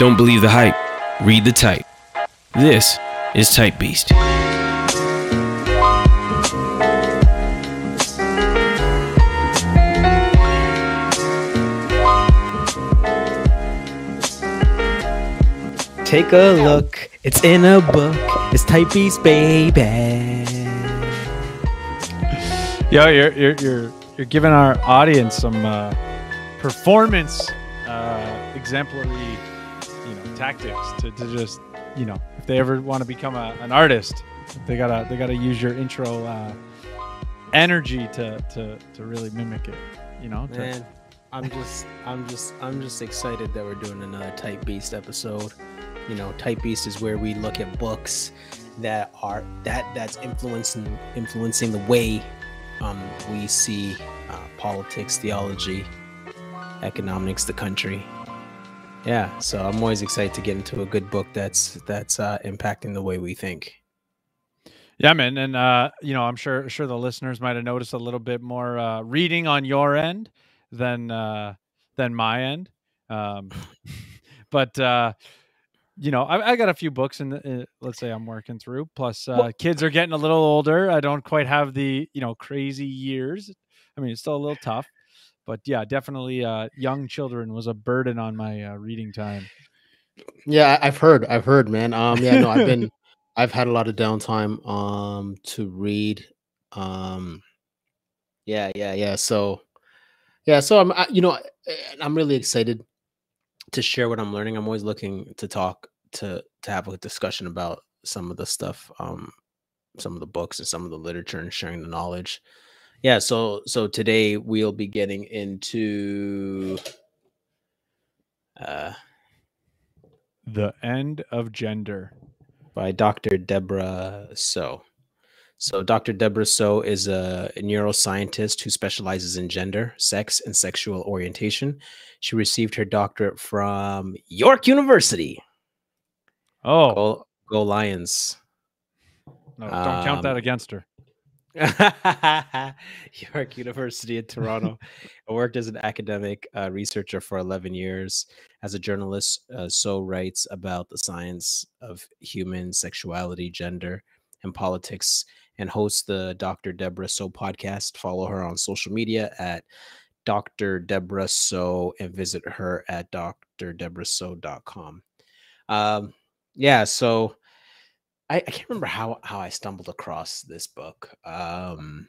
Don't believe the hype. Read the type. This is Type Beast. Take a look, it's in a book. It's Type Beast, baby. Yo, you're you're you're you're giving our audience some uh, performance uh, exemplary, you know, tactics to, to just you know if they ever want to become a, an artist, they gotta they gotta use your intro uh, energy to to to really mimic it. You know, to- Man, I'm just, I'm just, I'm just excited that we're doing another Type Beast episode. You know, Type Beast is where we look at books that are that that's influencing influencing the way um, we see uh, politics, theology, economics, the country. Yeah, so I'm always excited to get into a good book that's that's uh, impacting the way we think. Yeah, man, and uh, you know, I'm sure sure the listeners might have noticed a little bit more uh, reading on your end than uh, than my end. Um, but uh, you know, I, I got a few books in the, uh, let's say I'm working through. Plus, uh, Well- kids are getting a little older. I don't quite have the you know crazy years. I mean, it's still a little tough, but yeah, definitely. Uh, young children was a burden on my uh, reading time. Yeah, I've heard. I've heard, man. Um, yeah, no, I've been, I've had a lot of downtime, um, to read. Um, yeah, yeah, yeah. So, yeah, so I'm, I, you know, eh, I'm really excited to share what I'm learning. I'm always looking to talk to to have a discussion about some of the stuff, um, some of the books and some of the literature and sharing the knowledge. Yeah, so so today we'll be getting into uh The end of gender. by Dr. Debra Soh. So, Dr. Debra Soh is a neuroscientist who specializes in gender, sex, and sexual orientation. She received her doctorate from York University. Oh Go, go Lions. no! Don't count that um, against her. York University in Toronto. I worked as an academic uh, researcher for 11 years. As a journalist, uh, Soh writes about the science of human sexuality, gender, and politics, and hosts the Dr. Debra Soh podcast. Follow her on social media at Dr. Debra Soh and visit her at drdebrasoh.com. Um, yeah, so I, I can't remember how how I stumbled across this book. Um,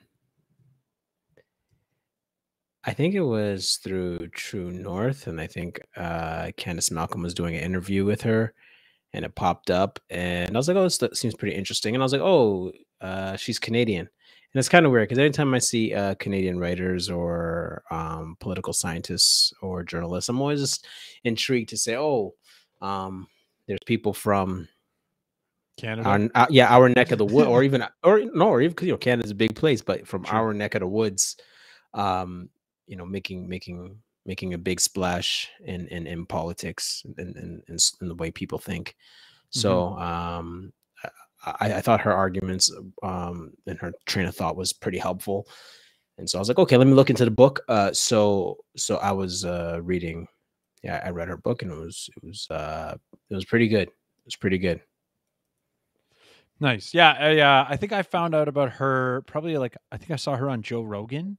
I think it was through True North, and I think uh, Candice Malcolm was doing an interview with her, and it popped up, and I was like, "Oh, this seems pretty interesting." And I was like, "Oh, uh, she's Canadian," and it's kind of weird because anytime I see uh, Canadian writers or um, political scientists or journalists, I'm always just intrigued to say, "Oh, um, there's people from Canada. our, uh, yeah, our neck of the wood, or even, or no, or even you know, Canada's a big place, but from True. our neck of the woods, um, you know, making making making a big splash in in, in politics and in, in, in the way people think. So, um, I, I thought her arguments um, and her train of thought was pretty helpful, and so I was like, okay, let me look into the book. Uh, so so I was uh, reading, yeah, I read her book, and it was it was uh, it was pretty good. It was pretty good. Nice. Yeah. I, uh, I think I found out about her probably like I think I saw her on Joe Rogan.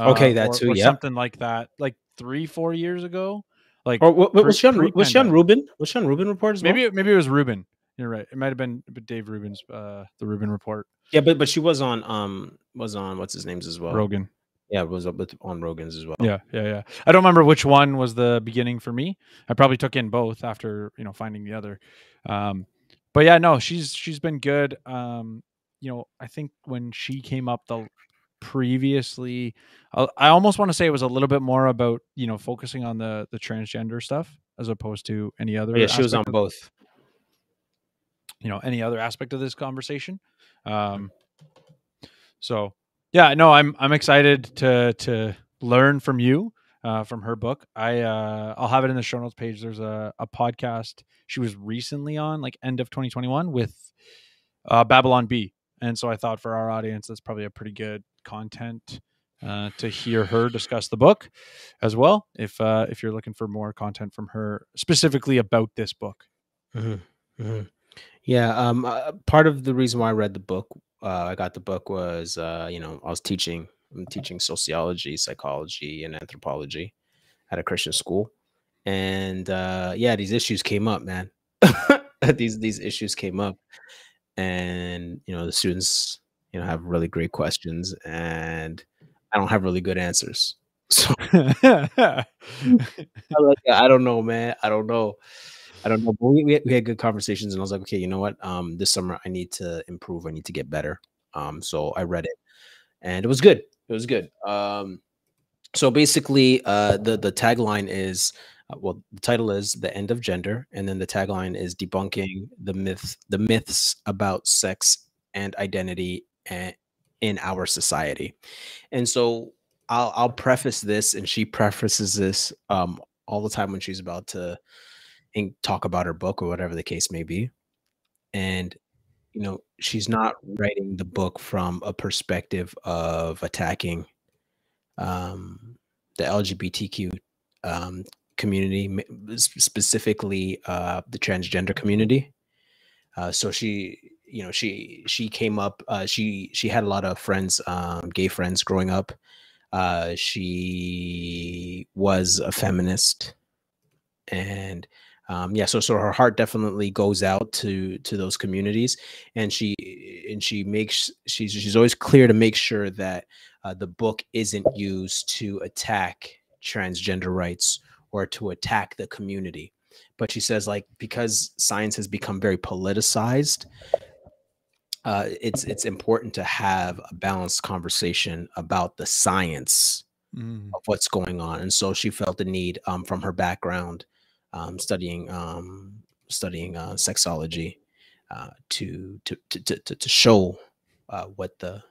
Okay, that's that or- too, or yeah. something like that, like three, four years ago. Like Or pre- was she on was she on. Rubin? Was she on Rubin report as well? maybe it- maybe it was Rubin. You're right. It might have been Dave Rubin's uh the Rubin report. Yeah, but but she was on um was on what's his name's as well. Rogan. Yeah, it was up with on Rogan's as well. Yeah, yeah, yeah. I don't remember which one was the beginning for me. I probably took in both after you know finding the other. Um, but yeah, no, she's she's been good. Um, you know, I think when she came up the previously, I, I almost want to say it was a little bit more about you know focusing on the the transgender stuff as opposed to any other. Oh, yeah, she was on both. you know any other aspect of this conversation. Um, so yeah, no, I'm I'm excited to to learn from you uh, from her book. I uh, I'll have it in the show notes page. There's a a podcast she was recently on, like end of 2021, with uh, Babylon Bee, and so I thought for our audience that's probably a pretty good content uh, to hear her discuss the book as well. If uh, if you're looking for more content from her specifically about this book. Mm-hmm. Mm-hmm. Yeah. Um. Uh, part of the reason why I read the book, uh, I got the book was, uh, you know, I was teaching, I'm teaching sociology, psychology, and anthropology at a Christian school, and uh, yeah, these issues came up, man. these these issues came up, and you know, the students, you know, have really great questions, and I don't have really good answers. So I don't know, man. I don't know. I don't know. But we, we had, we had good conversations, and I was like, okay, you know what? Um, this summer I need to improve. I need to get better. Um, so I read it, and it was good. It was good. Um, so basically, uh, the the tagline is, uh, well, the title is "The End of Gender," and then the tagline is debunking the myths the myths about sex and identity and in our society. And so I'll I'll preface this, and she prefaces this um all the time when she's about to in, talk about her book or whatever the case may be. And you know, she's not writing the book from a perspective of attacking um, the LGBTQ um, community, specifically uh, the transgender community. Uh, so she, you know, she she came up. Uh, she she had a lot of friends, um, gay friends, growing up. Uh, she was a feminist, and um, yeah, so so her heart definitely goes out to to those communities, and she and she makes she's she's always clear to make sure that uh, the book isn't used to attack transgender rights or to attack the community. But she says like because science has become very politicized, uh, it's it's important to have a balanced conversation about the science mm. of what's going on, and so she felt the need um, from her background um, studying um, studying uh, sexology uh, to, to, to to to show uh, what the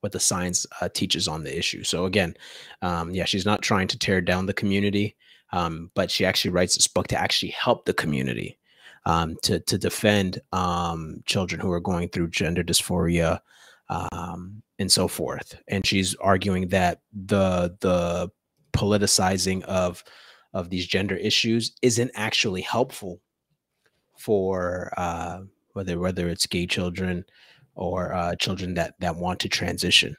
what the science uh, teaches on the issue. So again, um, yeah, she's not trying to tear down the community, um, but she actually writes this book to actually help the community um, to to defend um, children who are going through gender dysphoria um, and so forth. And she's arguing that the the politicizing of of these gender issues isn't actually helpful for uh, whether whether it's gay children or uh, children that that want to transition.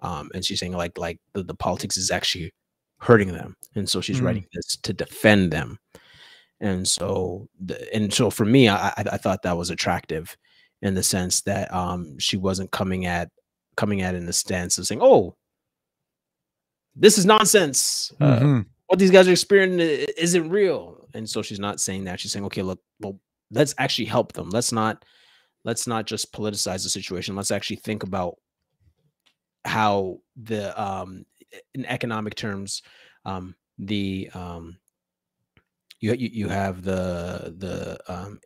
Um, and she's saying like like the, the politics is actually hurting them, and so she's mm. writing this to defend them. And so, the, and so for me, I, I thought that was attractive in the sense that um, she wasn't coming at coming at in the stance of saying, "Oh, this is nonsense. Uh, mm-hmm. Uh, what these guys are experiencing isn't real. And so she's not saying that. She's saying, okay, look, well, let's actually help them. Let's not let's not just politicize the situation. Let's actually think about how the um in economic terms, um the um you you, you have the the um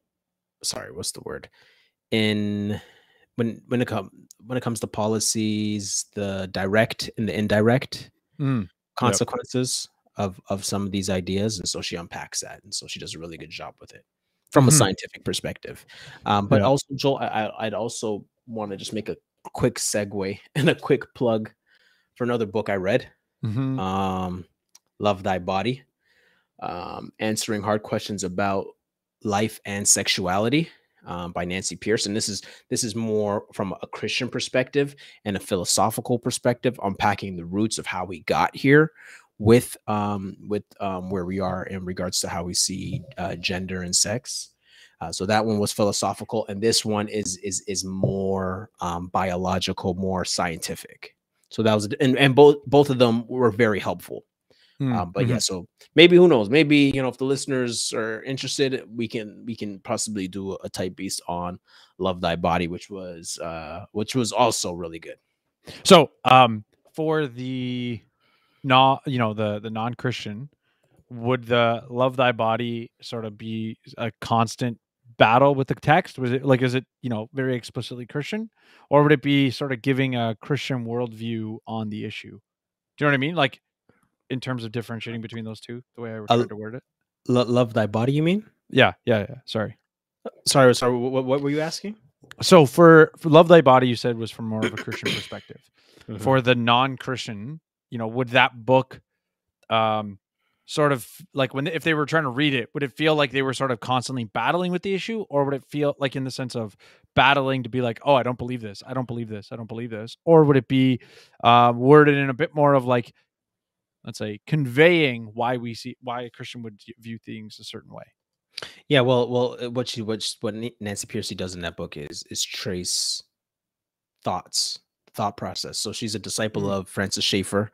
sorry, what's the word? In when when it comes when it comes to policies, the direct and the indirect mm, consequences of of some of these ideas, and so she unpacks that, and so she does a really good job with it from mm-hmm. a scientific perspective. Um, but yeah. also, Joel, I, I'd also want to just make a quick segue and a quick plug for another book I read, mm-hmm. um, "Love Thy Body," um, answering hard questions about life and sexuality. Um, by Nancy Pearcey, and this is this is more from a Christian perspective and a philosophical perspective, unpacking the roots of how we got here, with um, with um, where we are in regards to how we see uh, gender and sex. Uh, so that one was philosophical, and this one is is is more um, biological, more scientific. So that was and, and both both of them were very helpful. Mm, um, but mm-hmm. yeah, so maybe who knows? Maybe you know if the listeners are interested, we can we can possibly do a type beast on "Love Thy Body," which was uh, which was also really good. So um, for the not you know the the non-christian would the love thy body sort of be a constant battle with the text? Was it like is it you know very explicitly christian? Or would it be sort of giving a christian worldview on the issue? Do you know what i mean? Like in terms of differentiating between those two the way i tried uh, to word it? Love thy body you mean? Yeah yeah yeah sorry. Uh, sorry sorry what, what were you asking? So for, for love thy body you said was from more of a christian perspective. Mm-hmm. for the non-christian you know, would that book um sort of like when if they were trying to read it, would it feel like they were sort of constantly battling with the issue, or would it feel like in the sense of battling to be like, oh, I don't believe this, I don't believe this, I don't believe this, or would it be uh, worded in a bit more of like, let's say, conveying why we see why a Christian would view things a certain way? Yeah, well, well, uh, what she what she, what Nancy Pearcey does in that book is is trace thoughts, thought process. So she's a disciple Mhm. of Francis Schaeffer,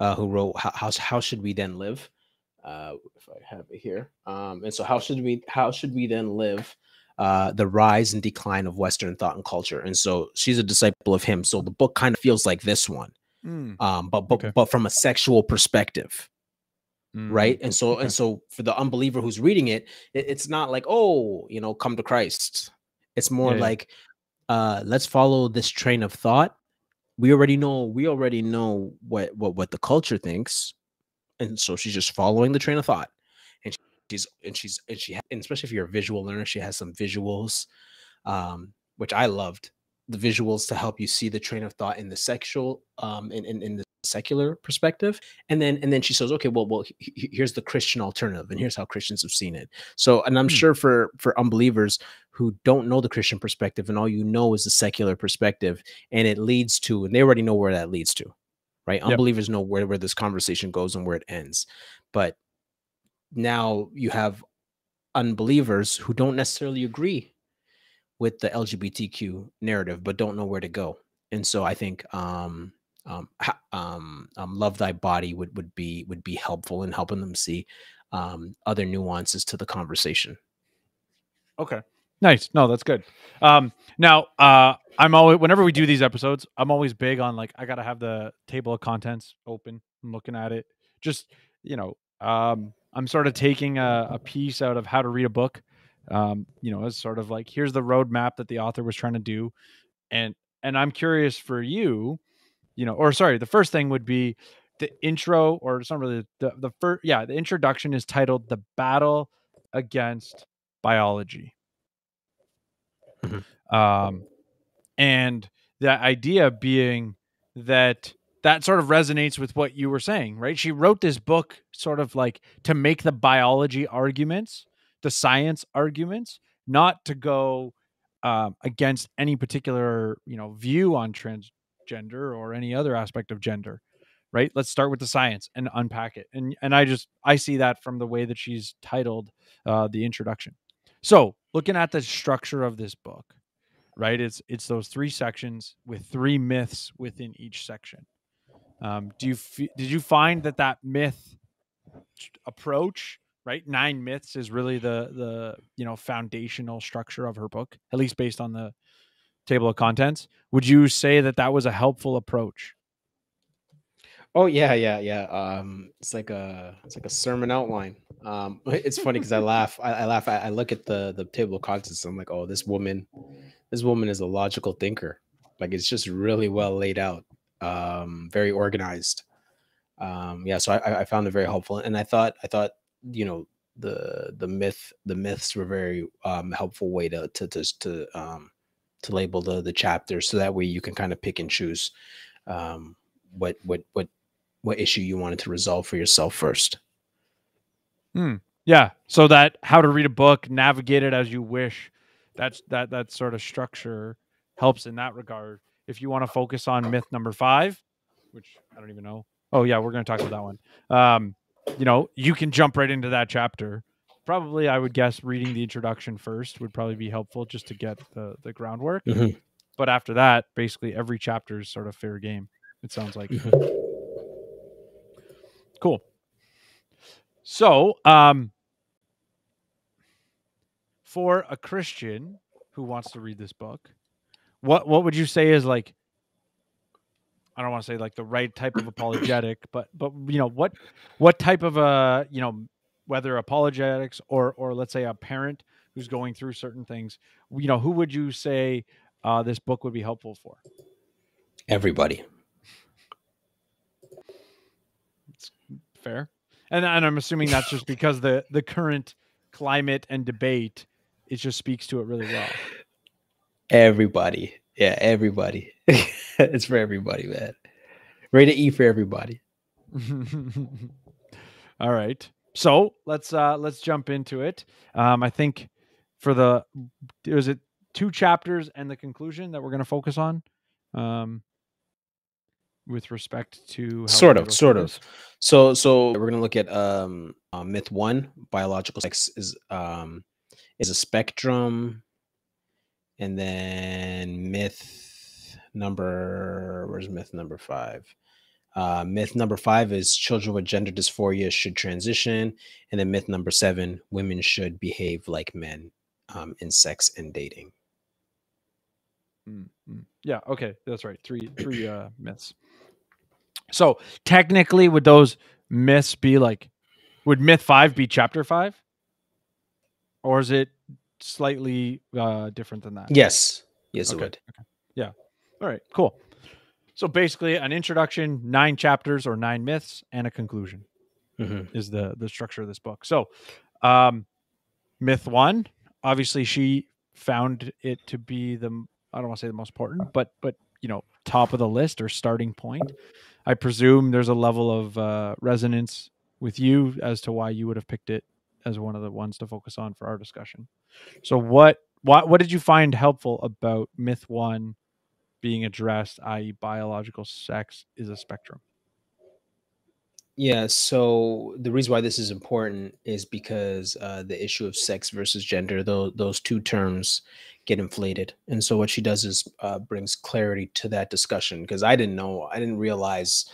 uh, who wrote how, how how should we then live? Uh, if I have it here, um, and so how should we how should we then live? Uh, the rise and decline of Western thought and culture, and so she's a disciple of him. So the book kind of feels like this one, Mm, um, but but Okay. but from a sexual perspective mm, right and so okay. and so for the unbeliever who's reading it, it it's not like oh you know come to christ it's more yeah. like uh let's follow this train of thought we already know we already know what what what the culture thinks and so she's just following the train of thought and she's and she's and she and especially if you're a visual learner she has some visuals um which i loved the visuals to help you see the train of thought in the sexual um in in, in the secular perspective and then and then she says okay well well he- he- here's the christian alternative and here's how christians have seen it so and i'm Hmm. sure for for unbelievers who don't know the christian perspective and all you know is the secular perspective and it leads to and they already know where that leads to right Yep. unbelievers know where, where this conversation goes and where it ends but now you have unbelievers who don't necessarily agree with the lgbtq narrative but don't know where to go and so i think um um, um, um love thy body would would be would be helpful in helping them see um other nuances to the conversation Okay. Nice. No, that's good. Um, now, uh, I'm always whenever we do these episodes, I'm always big on like I gotta have the table of contents open. I'm looking at it. Just you know, um, I'm sort of taking a, a piece out of how to read a book. Um, you know, as sort of like here's the roadmap that the author was trying to do, and and I'm curious for you, you know, or sorry, the first thing would be the intro, or it's not really the the first. Yeah, the introduction is titled "The Battle Against Biology." Um, and the idea being that that sort of resonates with what you were saying right? She wrote this book sort of like to make the biology arguments the science arguments not to go um, against any particular you know view on transgender or any other aspect of gender right? Let's start with the science and unpack it. And and i just i see that from the way that she's titled uh, the introduction so looking at the structure of this book right it's it's those three sections with three myths within each section. Um, do you fe- did you find that that myth approach right nine myths is really the the you know foundational structure of her book at least based on the table of contents? Would you say that that was a helpful approach Oh yeah, yeah, yeah. Um, it's like a it's like a sermon outline. Um, it's funny because I laugh. I, I laugh. I, I look at the the table of contents. I'm like, oh, this woman, this woman is a logical thinker. Like it's just really well laid out. Um, very organized. Um, yeah. So I, I- found it very helpful, and I thought I thought you know the the myth the myths were very um helpful way to to to to um to label the the chapters so that way you can kind of pick and choose um what what what what issue you wanted to resolve for yourself first. yeah. So that how to read a book navigate it as you wish. That's that that sort of structure helps in that regard. If you want to focus on myth number five which i don't even know. Oh yeah we're going to talk about that one. Um you know you can jump right into that chapter. Probably i would guess reading the introduction first would probably be helpful just to get the the groundwork. Mhm. but after that basically every chapter is sort of fair game it sounds like cool so um for a christian who wants to read this book what what would you say is like i don't want to say like the right type of apologetic but but you know what what type of a you know whether apologetics or or let's say a parent who's going through certain things you know who would you say uh, this book would be helpful for Everybody. Fair and and i'm assuming that's just because the the current climate and debate it just speaks to it really well Everybody. Yeah, everybody. it's for everybody, man. Rated E for everybody. All right. So let's uh let's jump into it. Um I think for the was it two chapters and the conclusion that we're gonna focus on. Um with respect to Sort of, sort of. So so we're gonna look at um uh, myth one, biological sex is um is a spectrum, and then myth number where's myth number five? Uh, myth number five is children with gender dysphoria should transition, and then myth number seven, women should behave like men um, in sex and dating. Mm, mm. Yeah, okay, that's right. Three three uh myths. So technically would those myths be like would myth 5 be chapter 5? Or is it slightly uh different than that? Yes, yes, Okay. it would. Okay. Yeah. All right, cool. So basically an introduction, 9 chapters or 9 myths and a conclusion. Mhm. is the the structure of this book. So, um, myth one, obviously, she found it to be the I don't want to say the most important, but but you know, top of the list or starting point. I presume there's a level of uh, resonance with you as to why you would have picked it as one of the ones to focus on for our discussion. So, what what what did you find helpful about myth one being addressed, i.e., biological sex is a spectrum? Yeah, so the reason why this is important is because uh, the issue of sex versus gender, those those two terms get inflated, and so what she does is uh, brings clarity to that discussion because I didn't know, I didn't realize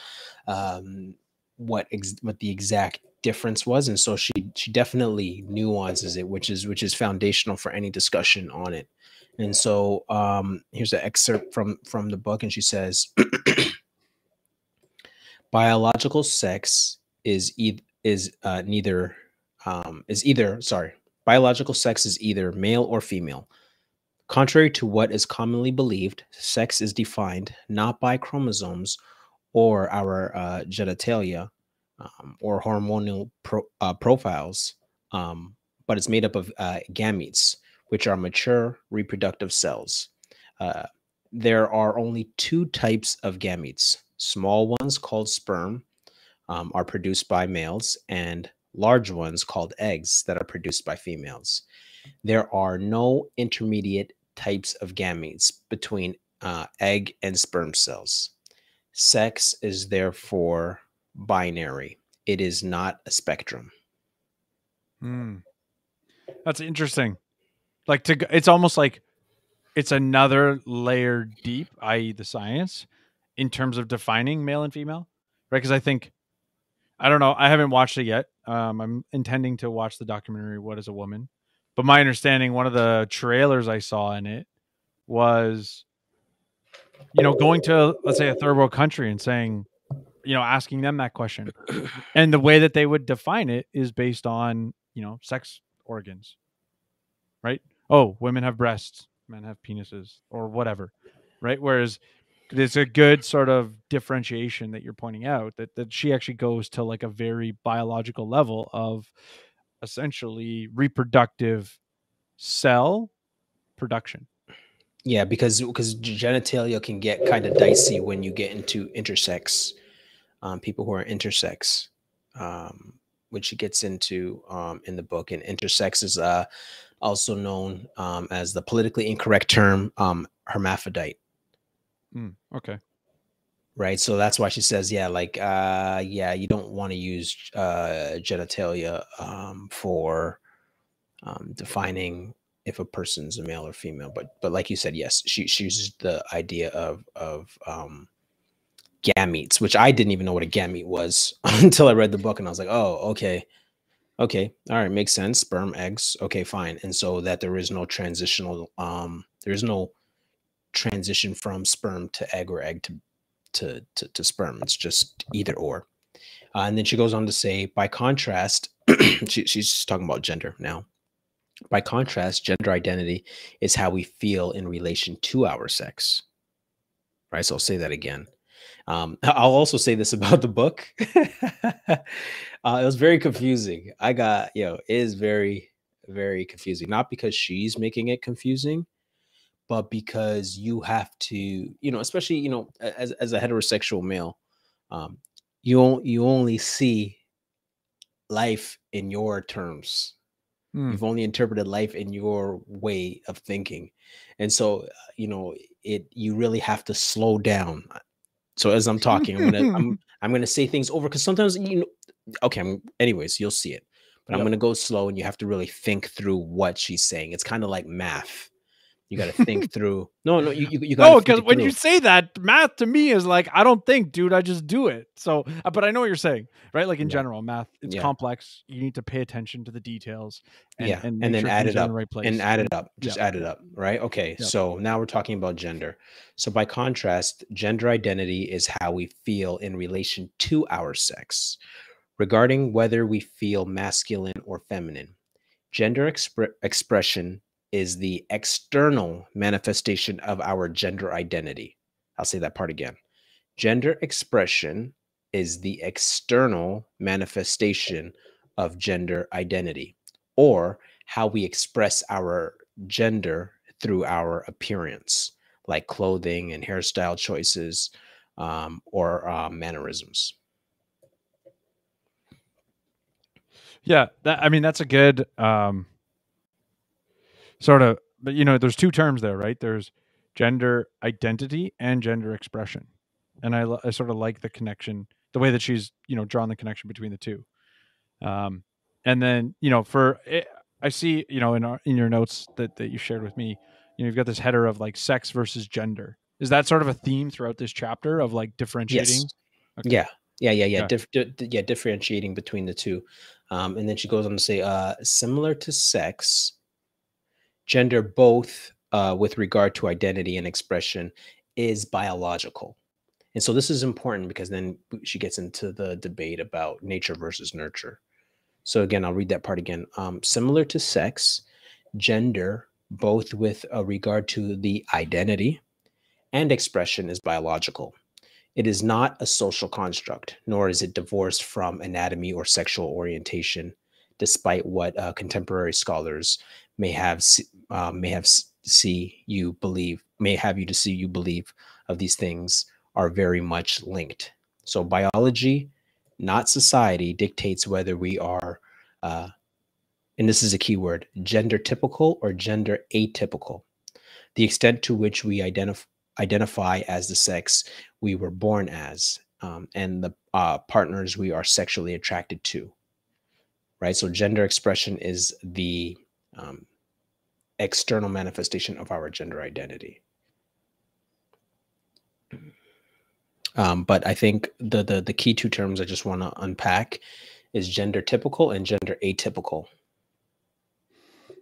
um, what ex- what the exact difference was, and so she she definitely nuances it, which is which is foundational for any discussion on it. And so um, here's an excerpt from from the book, and she says. Biological sex is e- is uh, neither um, is either sorry biological sex is either male or female contrary to what is commonly believed sex is defined not by chromosomes or our uh, genitalia um, or hormonal pro- uh, profiles um, but it's made up of uh, gametes which are mature reproductive cells uh, there are only two types of gametes. Small ones called sperm um, are produced by males, and large ones called eggs that are produced by females. There are no intermediate types of gametes between uh, egg and sperm cells. Sex is therefore binary, it is not a spectrum. Hmm. That's interesting. Like to, it's almost like it's another layer deep, i.e., the science, in terms of defining male and female, right? Because I think, I don't know, I haven't watched it yet. Um, I'm intending to watch the documentary "What Is a Woman," but my understanding, one of the trailers I saw in it was, you know, going to let's say a third world country and saying, you know, asking them that question, and the way that they would define it is based on you know sex organs right oh women have breasts men have penises or whatever right whereas it's a good sort of differentiation that you're pointing out that, that she actually goes to like a very biological level of essentially reproductive cell production Yeah, because because genitalia can get kind of dicey when you get into intersex, um, people who are intersex, um, which she gets into um, in the book. And intersex is uh, also known um, as the politically incorrect term um, hermaphrodite, Mm, okay right? So that's why she says, yeah, like, uh, yeah, you don't want to use uh, genitalia um, for um, defining if a person's a male or female. But but like you said, yes, she she uses the idea of of um, gametes, which I didn't even know what a gamete was until I read the book, and I was like, oh, okay, okay, all right, makes sense. Sperm, eggs, okay, fine. And so that there is no transitional, um, there is no transition from sperm to egg or egg to to to, to sperm. It's just either or. Uh, and then she goes on to say, by contrast, she, she's talking about gender now. By contrast, gender identity is how we feel in relation to our sex. Right. So I'll say that again. Um, I'll also say this about the book. uh, it was very confusing. I got, you know, it is very, very confusing. Not because she's making it confusing, but because you have to, you know, especially, you know, as, as a heterosexual male, um, you you only see life in your terms. Mm. You've only interpreted life in your way of thinking, and so uh, you know it. You really have to slow down. So as I'm talking, I'm gonna I'm I'm gonna say things over because sometimes you know. Okay, I'm, anyways, you'll see it, but I'm gonna go slow, and you have to really think through what she's saying. It's kind of like math. You got to think through. No, no, you you, you got No, because when you say that, math to me is like I don't think, dude. I just do it. So, uh, but I know what you're saying, right? Like in Yeah. general, math it's Yeah. complex. You need to pay attention to the details. And, yeah, and, and, then sure add it up in the right place. and add it up. Just Yeah. add it up, right? Okay. So now we're talking about gender. So by contrast, gender identity is how we feel in relation to our sex, regarding whether we feel masculine or feminine. Gender expre- expression is the external manifestation of our gender identity. I'll say that part again. Gender expression is the external manifestation of gender identity or how we express our gender through our appearance, like clothing and hairstyle choices um, or uh, mannerisms. Yeah, that I mean that's a good um sort of but you know there's two terms there, right? There's gender identity and gender expression. And I, I sort of like the connection, the way that she's, you know, drawn the connection between the two. Um and then, you know, for it, I see, you know, in our in your notes that that you shared with me, you know, you've got this header of like sex versus gender. Is that sort of a theme throughout this chapter of like differentiating? Yes. Okay. Yeah. Yeah, yeah, yeah. Dif- di- di- yeah, differentiating between the two. Um, and then she goes on to say, uh, similar to sex, gender both uh, with regard to identity and expression is biological. And so this is important because then she gets into the debate about nature versus nurture. So again, I'll read that part again. Um, similar to sex, gender both with a regard to the identity and expression is biological. It is not a social construct, nor is it divorced from anatomy or sexual orientation, despite what uh, contemporary scholars may have uh, may have see you believe may have you to see you believe of these things are very much linked. So biology, not society, dictates whether we are, uh, and this is a key word, gender typical or gender atypical. The extent to which we identify identify as the sex we were born as um, and the uh, partners we are sexually attracted to right so gender expression is the um, external manifestation of our gender identity. Um, but i think the, the the key two terms i just want to unpack is gender typical and gender atypical.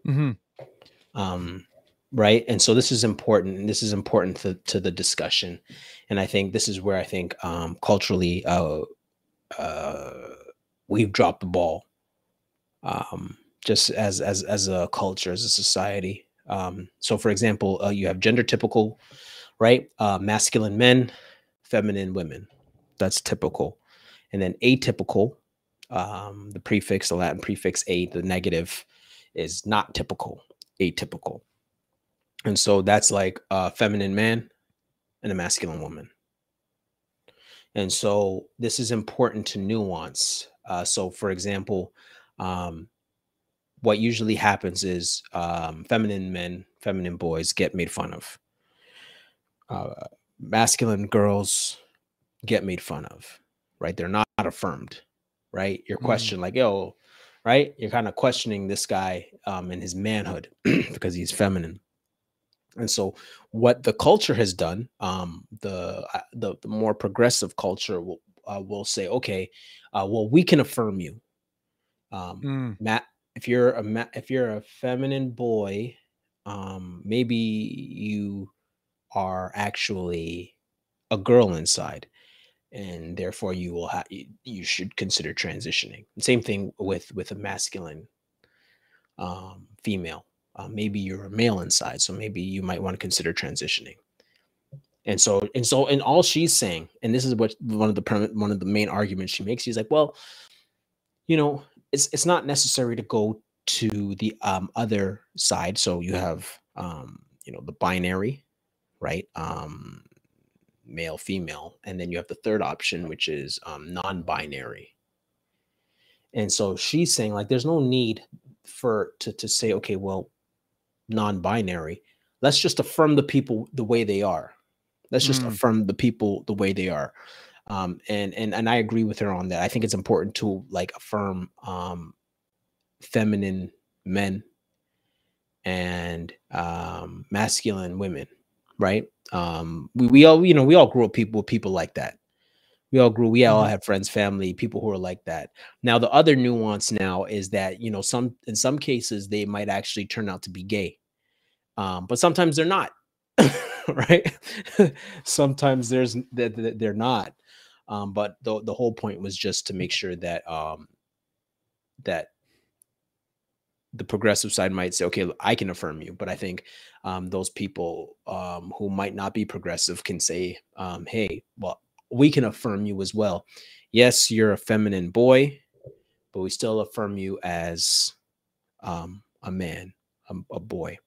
Hmm um, right? And so this is important and this is important to, to the discussion. And i think this is where i think um, culturally uh, uh, we've dropped the ball. Um, just as as as a culture as a society. Um, so for example uh, you have gender typical right? Uh, masculine men feminine women. That's typical. And then atypical um, the prefix the latin prefix a the negative is not typical atypical. And so that's like a feminine man and a masculine woman. And so this is important to nuance. Uh, so, for example, um, what usually happens is um, feminine men, feminine boys get made fun of. Uh, masculine girls get made fun of, right? They're not affirmed, right? You're Mm. questioned, like, yo, right? You're kind of questioning this guy um, and his manhood because he's feminine. And so, what the culture has done, um, the, uh, the the more progressive culture will uh, will say, okay, uh, well, we can affirm you, um, Mm. Matt. If you're a ma- if you're a feminine boy, um, maybe you are actually a girl inside, and therefore you will have you, you should consider transitioning. Same thing with with a masculine um, female. Uh, maybe you're a male inside, so maybe you might want to consider transitioning. And so, and so, and all she's saying, and this is what one of the one of the main arguments she makes. She's like, well, you know, it's it's not necessary to go to the um, other side. So you have, um, you know, the binary, right? Um, male female and then you have the third option which is um, non-binary and so she's saying like there's no need for to to say okay well non-binary let's just affirm the people the way they are let's just Mm. affirm the people the way they are um and and and i agree with her on that. I think it's important to like affirm um feminine men and um masculine women right? Um we, we all you know we all grew up people with people like that. We all grew we all Mhm. have friends family people who are like that. Now the other nuance now is that you know some in some cases they might actually turn out to be gay. Um but sometimes they're not right? Sometimes there's they're not um but the the whole point was just to make sure that um that the progressive side might say okay i can affirm you. But i think um those people um who might not be progressive can say um hey well we can affirm you as well. Yes you're a feminine boy but we still affirm you as um a man a, a boy.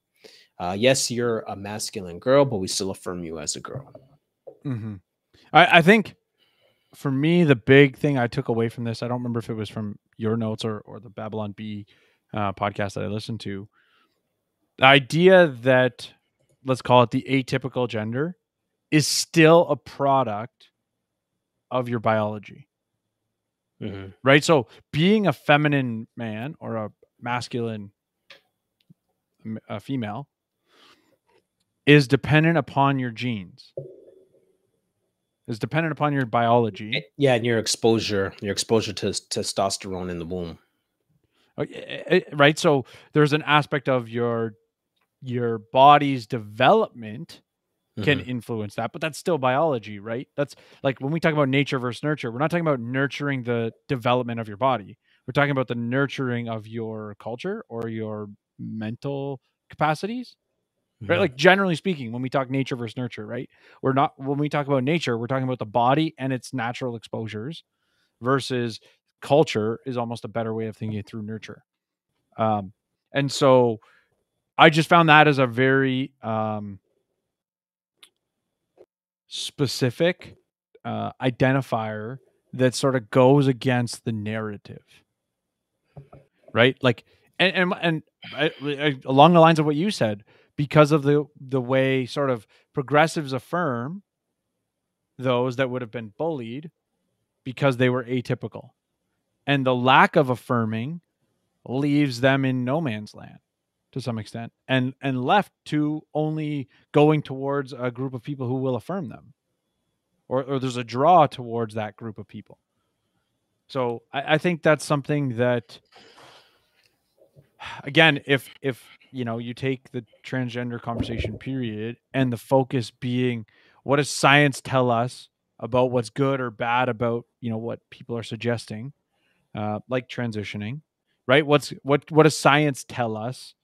Uh yes you're a masculine girl but we still affirm you as a girl. Hmm I, I think for me, the big thing I took away from this, I don't remember if it was from your notes or, or the Babylon Bee uh, podcast that I listened to. The idea that, let's call it the atypical gender, is still a product of your biology, right? So being a feminine man or a masculine a female is dependent upon your genes is dependent upon your biology. Eh, yeah and your exposure your exposure to testosterone in the womb. Uh, eh, eh, right? So there's an aspect of your your body's development can Mhm. influence that but that's still biology right? That's like when we talk about nature versus nurture we're not talking about nurturing the development of your body. We're talking about the nurturing of your culture or your mental capacities right? Mhm. like generally speaking when we talk nature versus nurture right? We're not when we talk about nature we're talking about the body and its natural exposures versus culture is almost a better way of thinking it through nurture. Um and so i just found that as a very um specific uh identifier that sort of goes against the narrative. Right? Like and and, and I, I, along the lines of what you said because of the the way sort of progressives affirm those that would have been bullied because they were atypical. And the lack of affirming leaves them in no man's land to some extent and and left to only going towards a group of people who will affirm them. Or, or there's a draw towards that group of people. So I, I think that's something that again if if you know you take the transgender conversation period and the focus being what does science tell us about what's good or bad about you know what people are suggesting uh, like transitioning right? What's what what does science tell us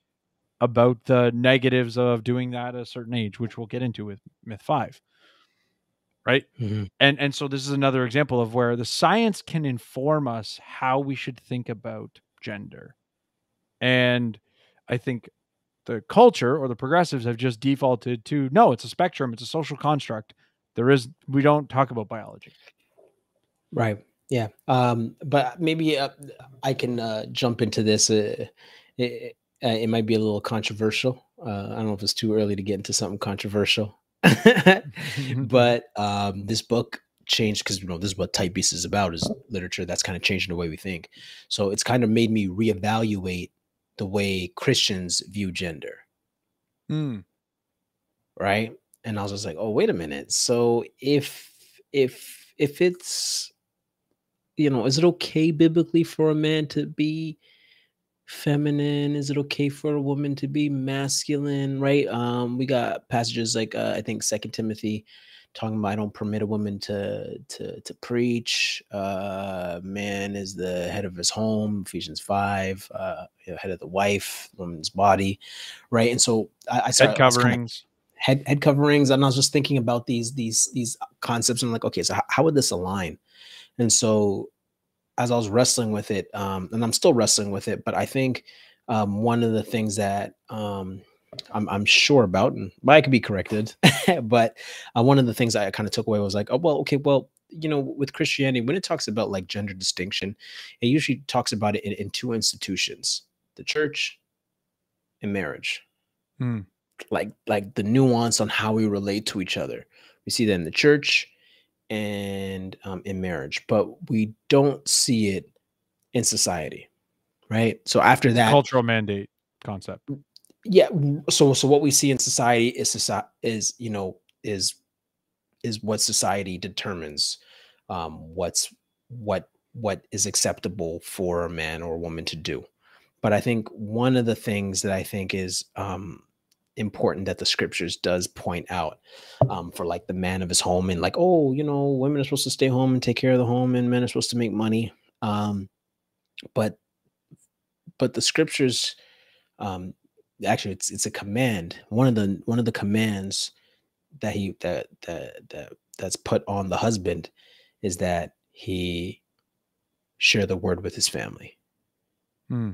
about the negatives of doing that at a certain age which we'll get into with myth 5 right? Mhm. and and so this is another example of where the science can inform us how we should think about gender. And i think the culture or the progressives have just defaulted to no it's a spectrum it's a social construct there is we don't talk about biology Right. Yeah. Um, but maybe uh, I can uh, jump into this. Uh, it, uh, it might be a little controversial. Uh, I don't know if it's too early to get into something controversial. but um, this book changed because you know this is what type beast is about is literature that's kind of changing the way we think. So it's kind of made me reevaluate the way Christians view gender. Mm, right? And i was just like oh wait a minute. So if if if it's you know is it okay biblically for a man to be feminine? Is it okay for a woman to be masculine? Right? Um we got passages like uh, i think second timothy talking about i don't permit a woman to to to preach uh man is the head of his home ephesians 5 uh you know, head of the wife woman's body right? And so i, I head started, I coverings. head head coverings and i was just thinking about these these these concepts and I'm like okay so how, how would this align? And so as i was wrestling with it um and i'm still wrestling with it but i think um one of the things that um I'm I'm sure about, and but I could be corrected. but uh, one of the things I kind of took away was like, oh well, okay, well, you know, with Christianity, when it talks about like gender distinction, it usually talks about it in, in two institutions: the church and marriage. Hmm. Like like the nuance on how we relate to each other. We see that in the church and um, in marriage, but we don't see it in society, right? So after that, Cultural mandate concept. Yeah so so what we see in society is society is you know is is what society determines um what's what what is acceptable for a man or a woman to do. But i think one of the things that i think is um important that the scriptures does point out um for like the man of his home and like oh you know women are supposed to stay home and take care of the home and men are supposed to make money. Um but but the scriptures um actually it's it's a command one of the one of the commands that he that that that that's put on the husband is that he share the word with his family Hmm.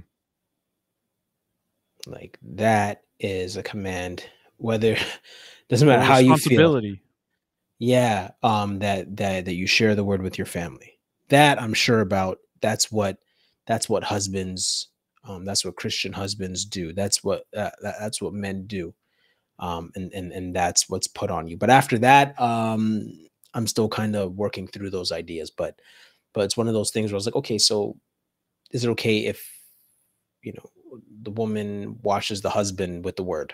like that is a command whether doesn't matter how you feel responsibility. yeah um that that that you share the word with your family that i'm sure about that's what that's what husbands um that's what christian husbands do. That's what uh, that's what men do. Um and, and and that's what's put on you. But after that um i'm still kind of working through those ideas. But but it's one of those things where i was like okay so is it okay if you know the woman washes the husband with the word?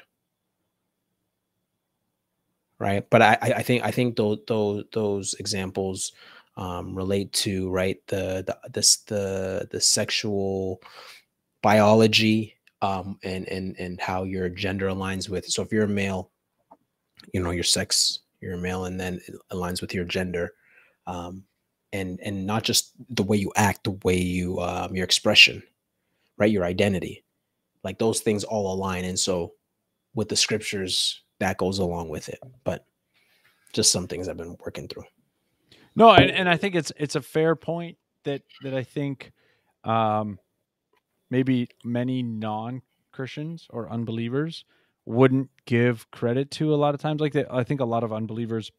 Right? But i i think i think those those those examples um relate to right the the this the the sexual biology um and and and how your gender aligns with so if you're a male you know your sex you're a male and then it aligns with your gender um and and not just the way you act the way you um your expression right? Your identity. Like those things all align and so with the scriptures that goes along with it but just some things i've been working through. No, and, and I think it's it's a fair point that that I think um, maybe many non Christians or unbelievers wouldn't give credit to a lot of times. Like they, I think a lot of unbelievers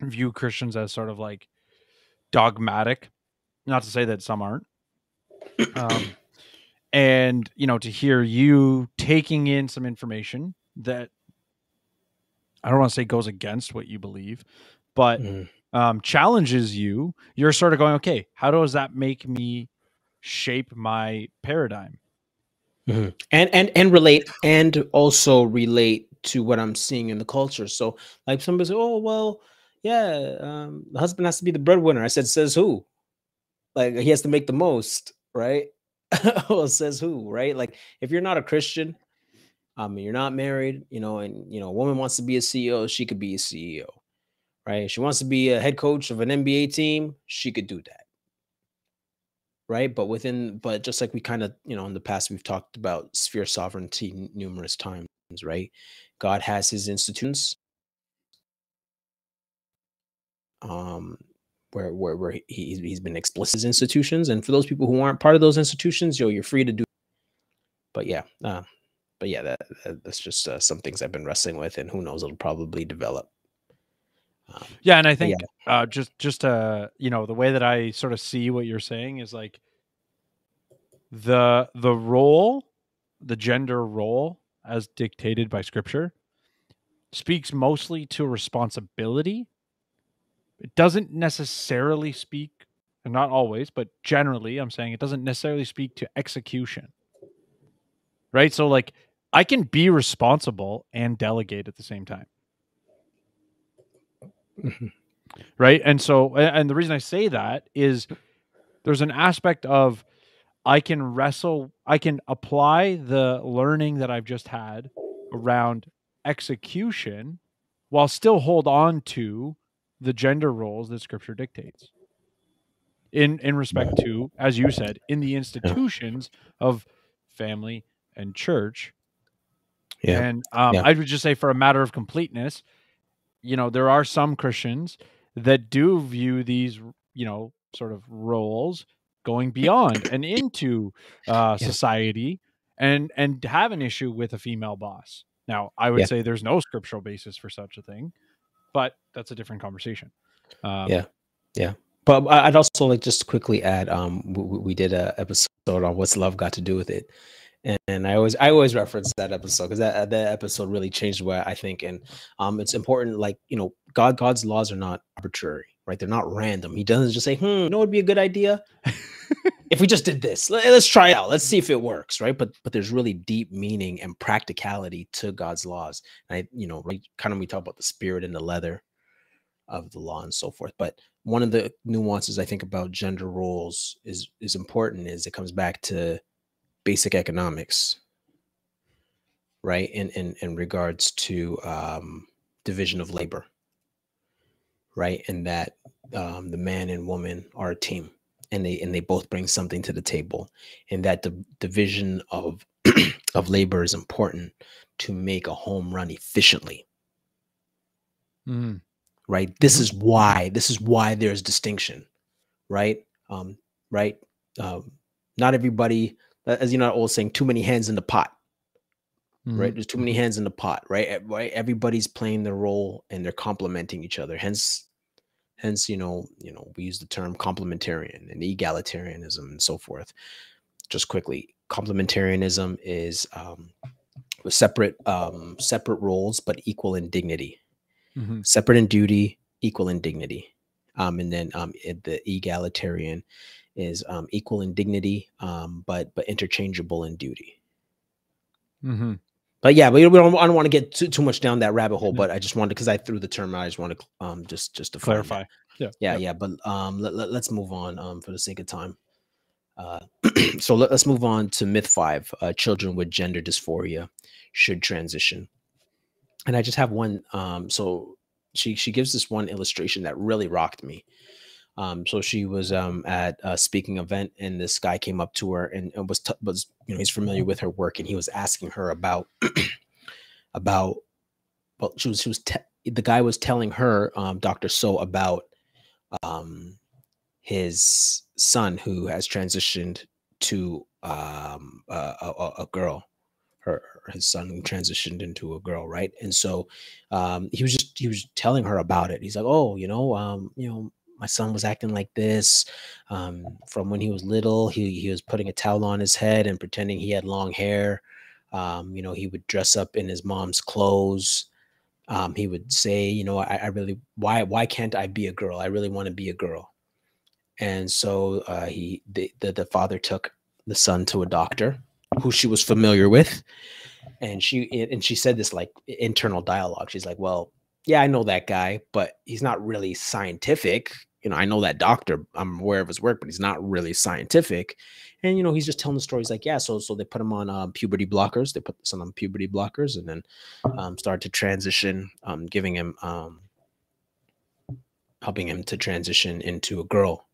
view Christians as sort of like dogmatic. Not to say that some aren't. Um, and you know, to hear you taking in some information that I don't want to say goes against what you believe, but Mhm. um, challenges you, you're sort of going, okay, how does that make me shape my paradigm? Mhm. and and and relate and also relate to what i'm seeing in the culture. So like somebody say oh well yeah um the husband has to be the breadwinner. I said says who? Like he has to make the most right? Well says who right? Like if you're not a christian um you're not married you know and you know a woman wants to be a ceo she could be a ceo right? She wants to be a head coach of an nba team she could do that right? But within but just like we kind of you know in the past we've talked about sphere sovereignty numerous times right? God has his institutions. Um where where, where he, he's, he's been explicit his institutions and for those people who aren't part of those institutions yo you're free to do but yeah uh, but yeah that, that that's just uh, some things i've been wrestling with and who knows it'll probably develop um, Yeah, and I think uh, just just uh, you know the way that I sort of see what you're saying is like the the role, the gender role as dictated by Scripture, speaks mostly to responsibility. It doesn't necessarily speak, and not always, but generally, I'm saying it doesn't necessarily speak to execution. Right. So like I can be responsible and delegate at the same time. Mhm. right? And so and the reason i say that is there's an aspect of i can wrestle i can apply the learning that i've just had around execution while still hold on to the gender roles that scripture dictates. In in respect to as you said in the institutions of family and church. Yeah. And um, Yeah. I would just say, for a matter of completeness, you know, there are some Christians that do view these, you know, sort of roles going beyond and into uh, Yeah. society and and have an issue with a female boss. Now, I would Yeah. say there's no scriptural basis for such a thing, but that's a different conversation. Um, Yeah. Yeah. But I'd also like just quickly add, um, we, we did a episode on what's love got to do with it, and, I always I always reference that episode because that that episode really changed what I think, and um, it's important. Like you know, God God's laws are not arbitrary, right? They're not random. He doesn't just say, "Hmm, you know, it'd be a good idea if we just did this. Let, us try it out. Let's see if it works, right?" But but there's really deep meaning and practicality to God's laws. And I, you know, right, kind of we talk about the spirit and the leather of the law and so forth, but one of the nuances I think about gender roles is is important is it comes back to basic economics, right? In in in regards to um, division of labor, right? And that um, the man and woman are a team, and they and they both bring something to the table, and that the division of of labor is important to make a home run efficiently mhm. right this is why this is why there's distinction right um right um not everybody as you know old saying too many hands in the pot. Right? Mhm. there's too many hands in the pot right? Right? Everybody's playing their role and they're complementing each other. Hence hence you know you know we use the term complementarian and egalitarianism and so forth. Just quickly complementarianism is um with separate um separate roles but equal in dignity. Mhm. separate in duty, equal in dignity. Um, and then um, the egalitarian is um, equal in dignity, um, but but interchangeable in duty. Mhm. But yeah, but we don't, I don't want to get too, too much down that rabbit hole. Yeah. But I just wanted because I threw the term, I just want to um just just to Clarify. Yeah. Yeah, yeah. yeah. But um, let, let, us move on um for the sake of time. Uh, so let, us move on to myth five: uh, children with gender dysphoria should transition. And I just have one. Um, so she she gives this one illustration that really rocked me. Um, so she was um at a speaking event, and this guy came up to her and, and was t- was you know he's familiar with her work, and he was asking her about about well she was she was the guy was telling her um Dr. Soh about um his son who has transitioned to um a, a, a- a girl her his son who transitioned into a girl right and so um he was just he was telling her about it he's like oh you know um you know my son was acting like this um from when he was little he he was putting a towel on his head and pretending he had long hair. Um you know he would dress up in his mom's clothes. Um he would say you know i, I really why why can't i be a girl? I really want to be a girl. And so uh, he the, the the father took the son to a doctor who she was familiar with. And she and she said this like internal dialogue. She's like well yeah i know that guy but he's not really scientific you know i know that doctor i'm aware of his work but he's not really scientific and you know he's just telling the stories like yeah so so they put him on um, puberty blockers they put some on puberty blockers and then um, started to transition um, giving him um, helping him to transition into a girl.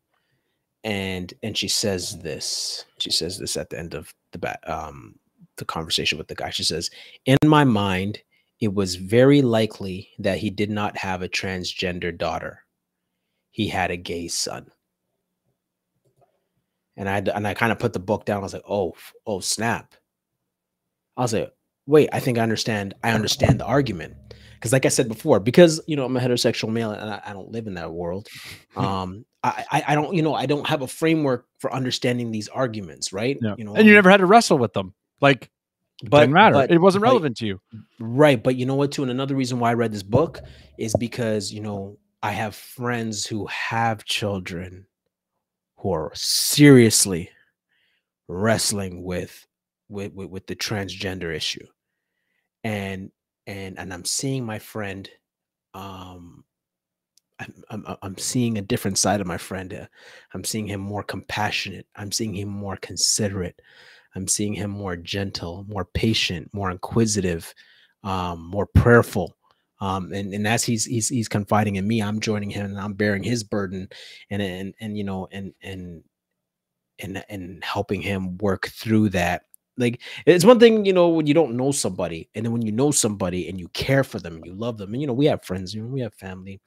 And and she says this she says this at the end of the ba- um the conversation with the guy she says in my mind it was very likely that he did not have a transgender daughter he had a gay son and i and i kind of put the book down i was like oh oh snap i was like wait i think i understand i understand the argument because like i said before because you know i'm a heterosexual male and i, I don't live in that world um I, I I don't you know I don't have a framework for understanding these arguments, right? Yeah. You know, and you um, never had to wrestle with them. Like it but didn't matter. but- it wasn't but- relevant to you. right? But you know what? Too, and another reason why I read this book is because you know I have friends who have children who are seriously wrestling with with with, with the transgender issue, and and and I'm seeing my friend um I'm, I'm I'm seeing a different side of my friend. uh, I'm seeing him more compassionate. I'm seeing him more considerate. I'm seeing him more gentle, more patient, more inquisitive, um, more prayerful. Um, and and as he's he's he's confiding in me, I'm joining him and I'm bearing his burden, and and and you know and and and and helping him work through that. Like it's one thing, you know, when you don't know somebody, and then when you know somebody and you care for them, you love them, and you know, we have friends, you know, we have family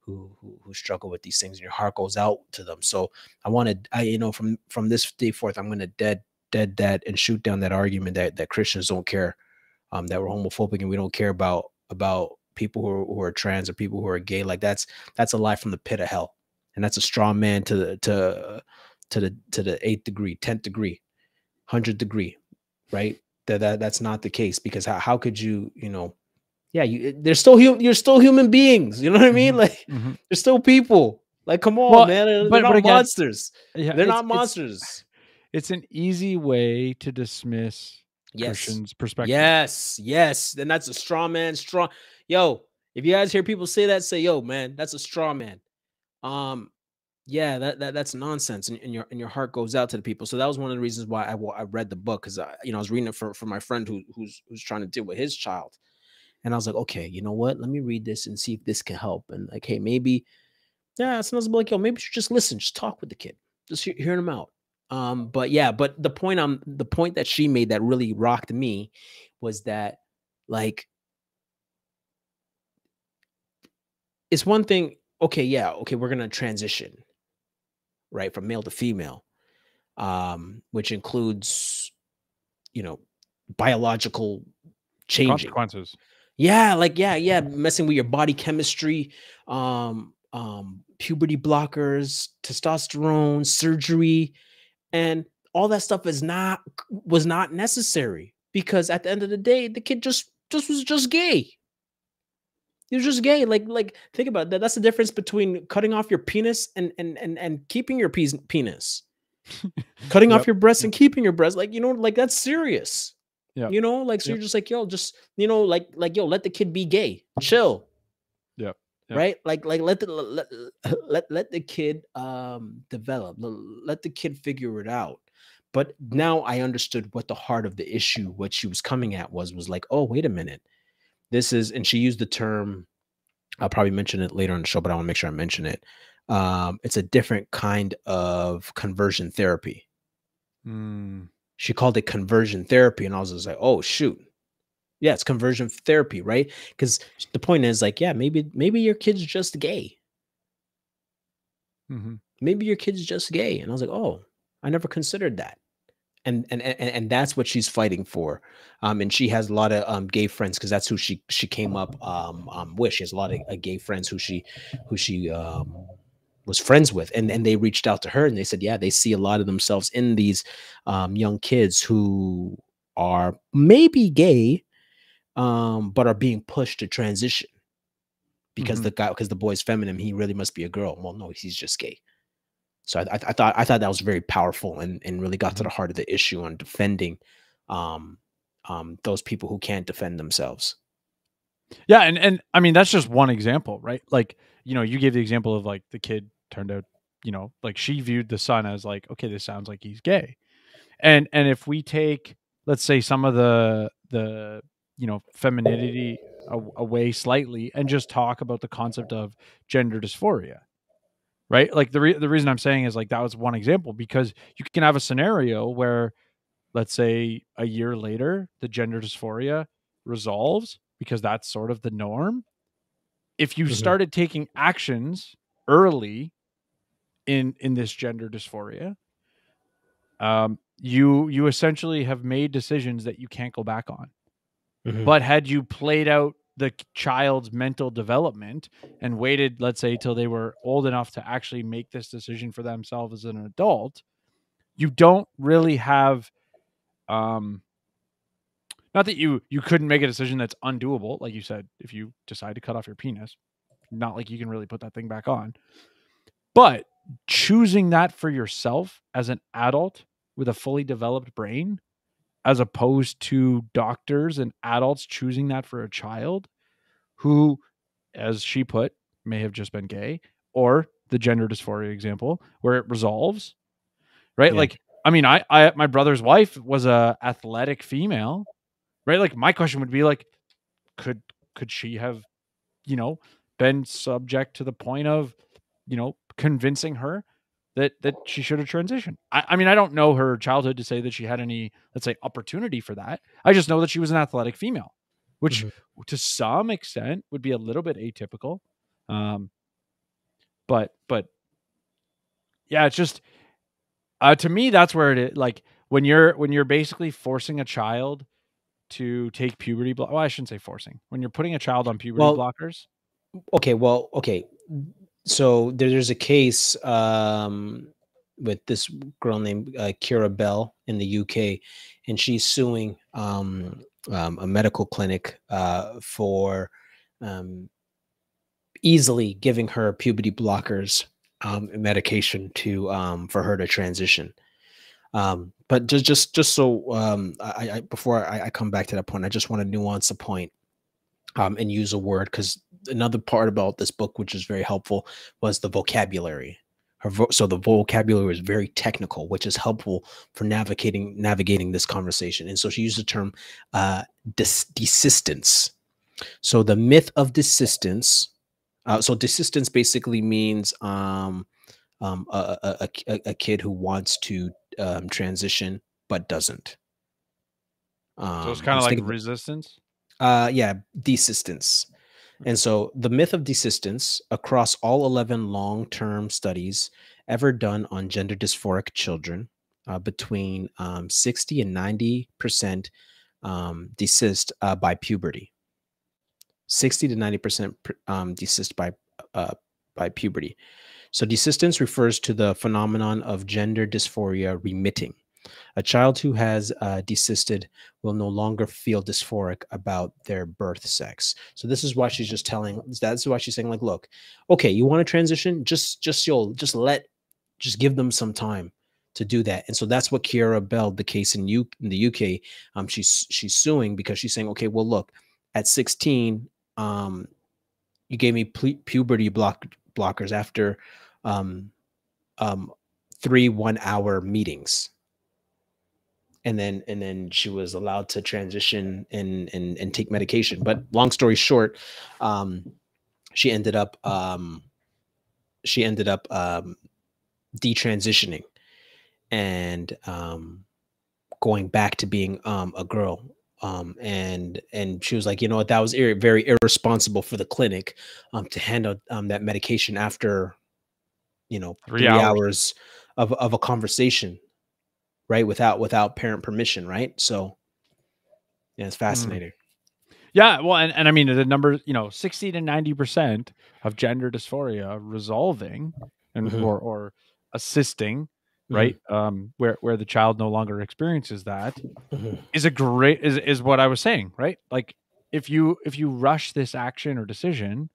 who who, who struggle with these things, and your heart goes out to them. So I wanted, I you know, from from this day forth, I'm gonna dead dead that and shoot down that argument that that Christians don't care, um, that we're homophobic and we don't care about about people who are, who are trans or people who are gay. Like that's that's a lie from the pit of hell, and that's a strong man to the to to the to the eighth degree, tenth degree, hundredth degree, right? That, that that's not the case because how, how could you you know yeah you they're still human you're still human beings you know what i mean Mhm, like mhm. they're still people like come on Well, man they're, but- they're but not again, monsters Yeah, they're not monsters It's, an easy way to dismiss yes. Christians' perspective. yes yes then that's a straw man strong yo if you guys hear people say that say yo man that's a straw man. Um yeah that, that that's nonsense and, and your and your heart goes out to the people so that was one of the reasons why i, I read the book because i you know i was reading it for for my friend who who's who's trying to deal with his child and i was like okay you know what? Let me read this and see if this can help and like hey maybe yeah sometimes I'm like yo maybe you should just listen just talk with the kid just hear, hearing him out um but yeah but the point i'm the point that she made that really rocked me was that like it's one thing okay yeah okay we're gonna transition right from male to female um which includes you know biological changing Consequences. yeah like yeah yeah messing with your body chemistry um um puberty blockers testosterone surgery and all that stuff is not was not necessary because at the end of the day the kid just just was just gay. He was just gay like like think about that that's the difference between cutting off your penis and and and, and keeping your pes- penis. Cutting off your breasts and keeping your breasts like you know like that's serious Yep, you know like so yep. you're just like yo just you know like like yo let the kid be gay chill Yep. right? Like like let the let, let let the kid um develop let the kid figure it out. But now i understood what the heart of the issue what she was coming at was was like oh wait a minute. This is and she used the term i'll probably mention it later on the show but i want to make sure i mention it. Um it's a different kind of conversion therapy. Mm, she called it conversion therapy and i was just like oh shoot yeah it's conversion therapy right? Because the point is like yeah maybe maybe your kid's just gay. Mhm. maybe your kid's just gay and i was like oh i never considered that. And and and, and that's what she's fighting for um and she has a lot of um gay friends because that's who she she came up um um with. She has a lot of uh, gay friends who she who she um was friends with and and they reached out to her and they said yeah they see a lot of themselves in these um young kids who are maybe gay um but are being pushed to transition because Mhm. the guy because the boy's feminine he really must be a girl well no he's just gay so I, I, I thought I thought that was very powerful and, and really got to the heart of the issue on defending um, um, those people who can't defend themselves. Yeah, and and I mean that's just one example, right? Like, you know, you gave the example of like the kid turned out, you know, like she viewed the son as like, okay, this sounds like he's gay. And and if we take let's say some of the the you know femininity away slightly and just talk about the concept of gender dysphoria right? Like the re- the reason i'm saying is like that was one example because you can have a scenario where let's say a year later the gender dysphoria resolves because that's sort of the norm. If you Mhm. started taking actions early in in this gender dysphoria um you you essentially have made decisions that you can't go back on Mhm. but had you played out the child's mental development and waited let's say till they were old enough to actually make this decision for themselves as an adult you don't really have um not that you you couldn't make a decision that's undoable like you said if you decide to cut off your penis not like you can really put that thing back on but choosing that for yourself as an adult with a fully developed brain as opposed to doctors and adults choosing that for a child who as she put may have just been gay or the gender dysphoria example where it resolves right Yeah. like i mean i i my brother's wife was a athletic female right like my question would be like could could she have you know been subject to the point of you know convincing her that that she should have transitioned I, I mean i don't know her childhood to say that she had any let's say opportunity for that i just know that she was an athletic female which to some extent would be a little bit atypical um but but yeah it's just uh to me that's where it is like when you're when you're basically forcing a child to take puberty block. Well, I shouldn't say forcing. When you're putting a child on puberty Well, blockers, okay well okay so there- there's a case um with this girl named uh, Keira Bell in the uk and she's suing um, um a medical clinic uh for um easily giving her puberty blockers um medication to um for her to transition. But just just just so i, I before I, I come back to that point i just want to nuance a point and use a word because another part about this book, which is very helpful, was the vocabulary. Her vo- so the vocabulary is very technical, which is helpful for navigating navigating this conversation. And so she used the term uh, des- desistance. So the myth of desistance. Uh, so desistance basically means um, um, a, a, a, a- kid who wants to um, transition but doesn't. Um, so it's I kind of like resistance. uh, yeah, desistance. And so the myth of desistance across all 11 long term studies ever done on gender dysphoric children, uh, between um, 60 and 90% um, desist uh, by puberty. 60 to 90% pr- um, desist by, uh, by puberty. So desistance refers to the phenomenon of gender dysphoria remitting. A child who has uh, desisted will no longer feel dysphoric about their birth sex. So this is why she's just telling. That's why she's saying, like, look, okay, you want to transition, just just you'll just let, just give them some time to do that. And so that's what Keira Bell, the case in U in the UK, um, she's she's suing because she's saying, okay, well, look, at 16, um, you gave me pu- puberty block blockers after, um, um, three one hour meetings and then and then she was allowed to transition and and and take medication. But long story short um she ended up um she ended up um detransitioning and um going back to being um a girl. Um and and she was like you know what? That was ir- very irresponsible for the clinic um to hand out um that medication after you know Three three, hours. hours of of a conversation right without without parent permission right so yeah it's fascinating Yeah, well, and, and I mean the number, you know, sixty to ninety percent of gender dysphoria resolving and Mhm. or or assisting, Mhm. right? Um, where where the child no longer experiences that Mhm. is a great is is what I was saying, right? Like if you if you rush this action or decision,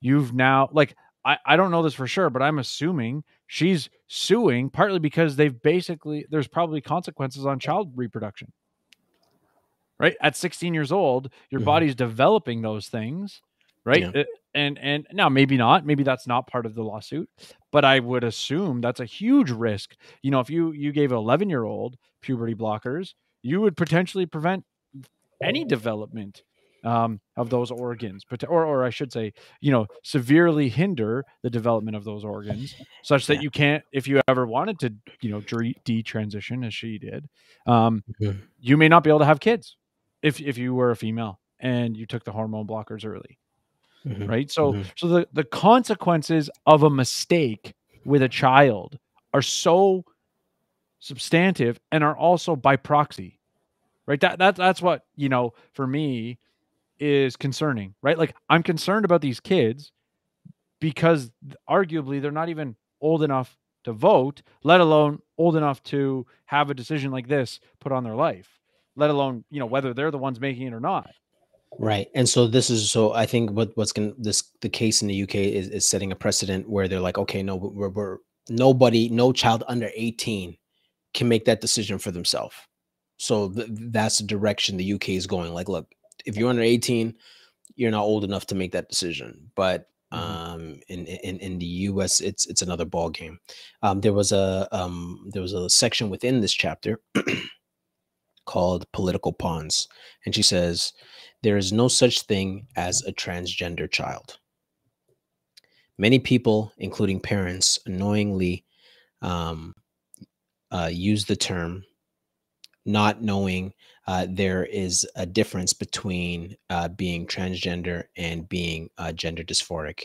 you've now like I, I don't know this for sure, but I'm assuming she's suing partly because they've basically there's probably consequences on child reproduction. Right? At 16 years old, your Mhm. body's developing those things, right? Yeah. Uh, And and now maybe not, maybe that's not part of the lawsuit, but I would assume that's a huge risk. You know, if you you gave 11 year old puberty blockers, you would potentially prevent any development um, of those organs, but or or I should say, you know, severely hinder the development of those organs, such that Yeah. you can't, if you ever wanted to, you know, detransition as she did, um, Mhm. you may not be able to have kids if if you were a female and you took the hormone blockers early Mhm. right so Mhm. so the the consequences of a mistake with a child are so substantive and are also by proxy right that, that that's what you know for me is concerning right? Like i'm concerned about these kids because arguably they're not even old enough to vote let alone old enough to have a decision like this put on their life let alone you know whether they're the ones making it or not. Right and so this is so i think what what's going to this the case in the uk is, is setting a precedent where they're like okay no we're, we're nobody no child under 18 can make that decision for themselves. So th- that's the direction the uk is going like look if you're under 18 you're not old enough to make that decision but Mhm. um in, in in the us it's it's another ball game um there was a um there was a section within this chapter called political pawns and she says there is no such thing as a transgender child many people including parents annoyingly um, uh, use the term not knowing uh, there is a difference between uh, being transgender and being uh, gender dysphoric.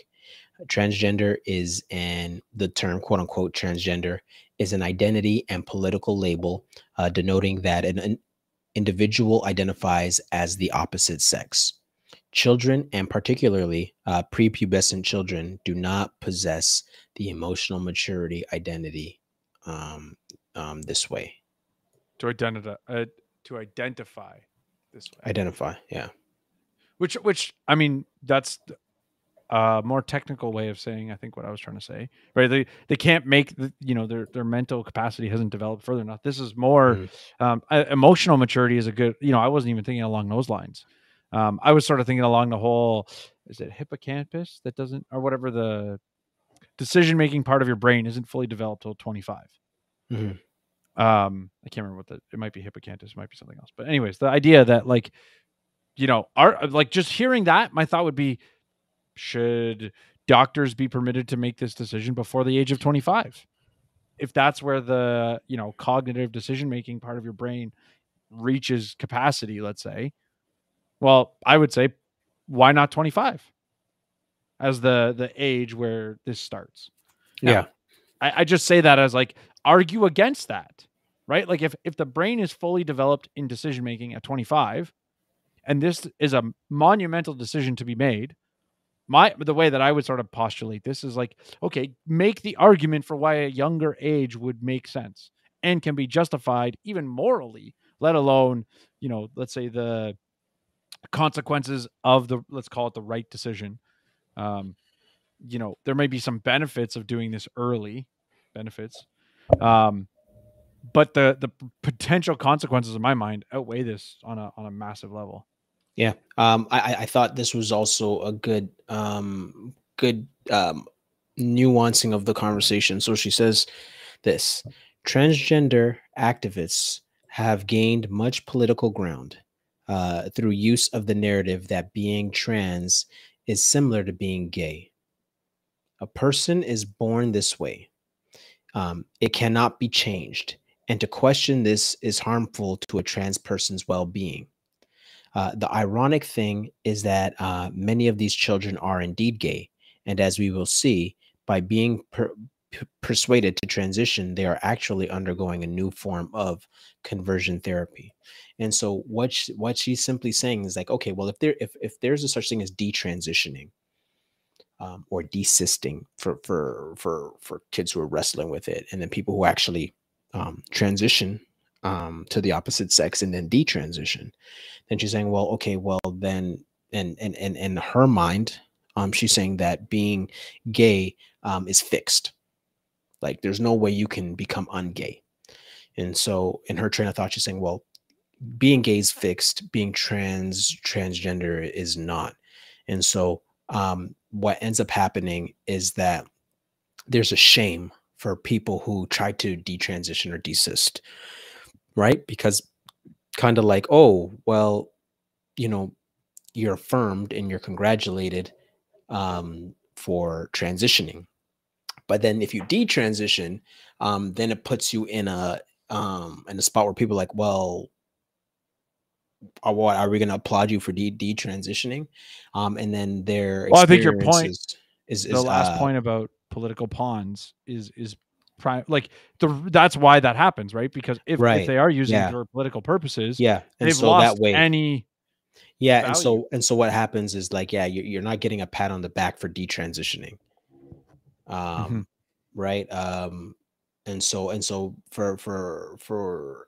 Transgender is, and the term quote unquote transgender is an identity and political label uh, denoting that an, an individual identifies as the opposite sex. Children, and particularly uh, prepubescent children, do not possess the emotional maturity identity um, um, this way. To identify, uh, to identify this way. Identify, yeah. Which, which I mean, that's a more technical way of saying I think what I was trying to say. Right? They they can't make the, you know their their mental capacity hasn't developed further enough. This is more Mhm. um, emotional maturity is a good. You know, I wasn't even thinking along those lines. Um, I was sort of thinking along the whole is it hippocampus that doesn't or whatever the decision making part of your brain isn't fully developed till 25 Mhm. Um i can't remember what the it might be hippocampus it might be something else. But anyways the idea that like you know are like just hearing that my thought would be should doctors be permitted to make this decision before the age of 25 if that's where the you know cognitive decision making part of your brain reaches capacity let's say well i would say why not 25 as the the age where this starts. Now, Yeah. I, I just say that as like argue against that right? Like if if the brain is fully developed in decision making at 25 and this is a monumental decision to be made my the way that i would sort of postulate this is like okay make the argument for why a younger age would make sense and can be justified even morally let alone you know let's say the consequences of the let's call it the right decision. Um you know there may be some benefits of doing this early benefits um but the the potential consequences in my mind outweigh this on a on a massive level Yeah. Um, I, I- thought this was also a good, um, good um, nuancing of the conversation. So she says this transgender activists have gained much political ground uh, through use of the narrative that being trans is similar to being gay. A person is born this way. Um, it cannot be changed. And to question this is harmful to a trans person's well being. Uh, the ironic thing is that uh, many of these children are indeed gay. And as we will see, by being per- persuaded to transition, they are actually undergoing a new form of conversion therapy. And so what sh- what she's simply saying is like, okay, well, if there if if there's a such thing as detransitioning um, or desisting for for for for kids who are wrestling with it, and then people who actually um, transition um, to the opposite sex and then detransition, then she's saying, well, okay, well then, and and and in her mind, um, she's saying that being gay um, is fixed. Like there's no way you can become ungay. And so in her train of thought, she's saying, well, being gay is fixed, being trans transgender is not. And so um, what ends up happening is that there's a shame for people who try to detransition or desist, right? Because kind of like, oh, well, you know, you're affirmed and you're congratulated um, for transitioning. But then if you detransition, um, then it puts you in a um, in a spot where people are like, well, are what are we going to applaud you for de- detransitioning? Um, and then their Well, I think your point- experience is, is, the is last uh, point about political pawns is is prime like the that's why that happens right because if, if they are using yeah. for political purposes yeah, and they've so lost that way, any yeah, and so and so what happens is like, yeah, you're, you're not getting a pat on the back for detransitioning, um, Mm-hmm. right? Um, and so and so for for for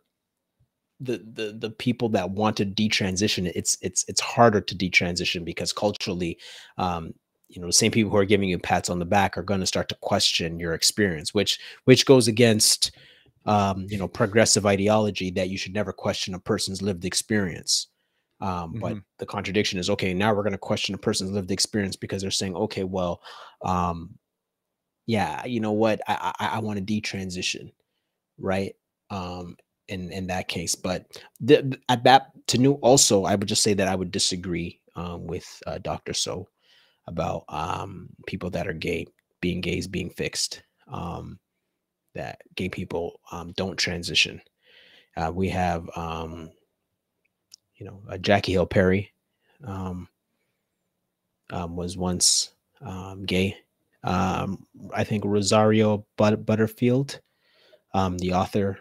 the the the people that want to detransition, it's it's it's harder to detransition because culturally, um, you know, the same people who are giving you pats on the back are going to start to question your experience, which which goes against um, you know progressive ideology that you should never question a person's lived experience. Um, But Mhm. the contradiction is okay. Now we're going to question a person's lived experience because they're saying, okay, well, um, yeah, you know what, I I, I want to detransition, right? Um, in in that case, but the, at that to new also, I would just say that I would disagree um, with uh, Doctor Soh about um, people that are gay being gays being fixed. Um, that gay people um, don't transition. Uh, we have, um, you know, uh, Jackie Hill Perry um, um, was once um, gay. Um, I think Rosaria but- Butterfield the author.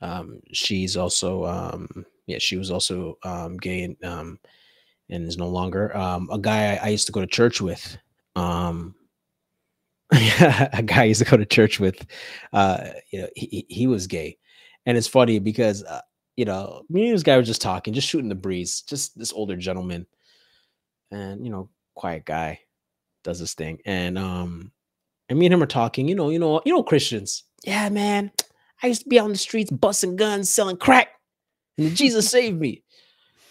Um, she's also um, yeah, she was also um, gay and um, and is no longer um, a guy I, I used to go to church with. Um, a guy I used to go to church with. Uh, you know, he he was gay, and it's funny because uh, you know me and this guy were just talking, just shooting the breeze. Just this older gentleman, and you know, quiet guy, does this thing, and um, and me and him are talking. You know, you know, you know, Christians. Yeah, man. I used to be out on the streets busting guns, selling crack, and Jesus saved me.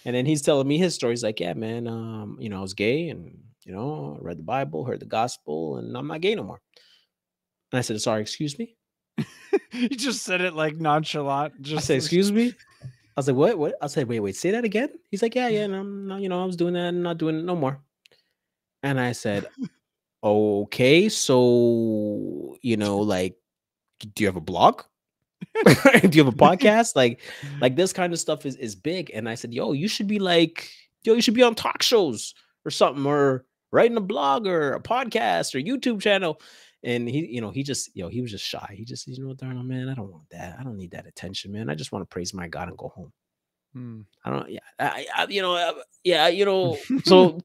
And then he's telling me his story. He's like, yeah, man, um, you know, I was gay and you know, I read the Bible, heard the gospel, and I'm not gay no more. And I said, sorry, excuse me. you just said it like nonchalant. Just I said, excuse me. I was like, what? What? I said, wait, wait, say that again. He's like, yeah, yeah, and I'm not, you know, I was doing that and not doing it no more. And I said, okay, so you know, like, do you have a blog? do you have a podcast? Like, like this kind of stuff is is big. And I said, yo, you should be like, yo, you should be on talk shows or something, or writing a blog or a podcast or YouTube channel. And he, you know, he just, know, he was just shy. He just, said, you know, what, Darnell, man, I don't want that. I don't need that attention, man. I just want to praise my God and go home. Hmm. I don't, yeah, I, I you know, uh, yeah, you know, so,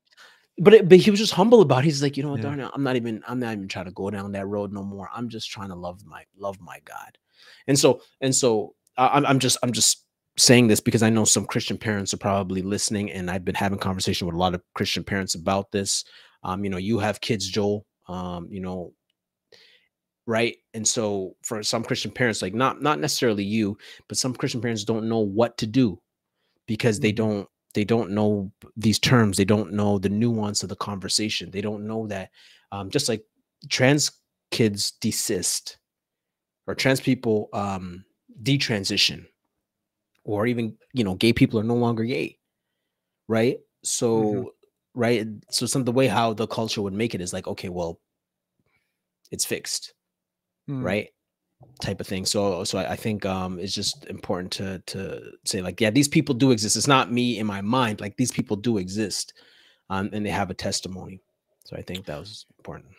but it, but he was just humble about. it. He's like, you know, Yeah. Darnell, I'm not even, I'm not even trying to go down that road no more. I'm just trying to love my, love my God. And so, and so, I'm, I'm just, I'm just saying this because I know some Christian parents are probably listening, and I've been having conversation with a lot of Christian parents about this. Um, you know, you have kids, Joel. Um, you know, right? And so for some Christian parents, like not not necessarily you, but some Christian parents don't know what to do because they Mhm. don't they don't know these terms. They don't know the nuance of the conversation. They don't know that um, just like trans kids desist or trans people um, detransition or even you know gay people are no longer gay right? So right so some the way how the culture would make it is like okay well it's fixed Hmm. right? Type of thing. So so I, I think um it's just important to to say like yeah these people do exist. It's not me in my mind like these people do exist um and they have a testimony. So i think that was important.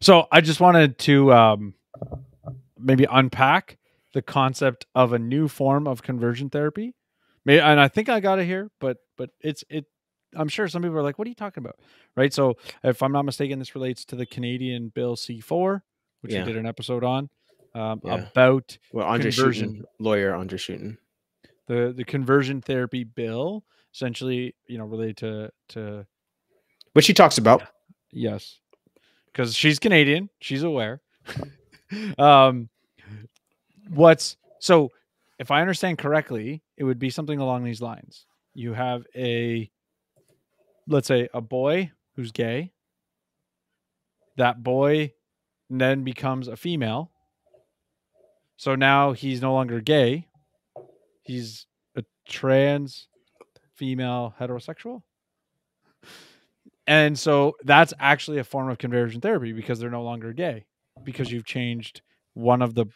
So I just wanted to um, maybe unpack the concept of a new form of conversion therapy. Maybe, and I think I got it here, but but it's it. I'm sure some people are like, "What are you talking about?" Right. So if I'm not mistaken, this relates to the Canadian Bill C4, which Yeah. we did an episode on um, Yeah. about well andre Conversion. Schutten, lawyer andre the the conversion therapy bill, essentially, you know, related to to which he talks about Yes. Because she's Canadian. She's aware. um what's so if I understand correctly, it would be something along these lines. You have a let's say a boy who's gay. That boy then becomes a female. So now he's no longer gay. He's a trans female heterosexual. And so that's actually a form of conversion therapy because they're no longer gay because you've changed one of the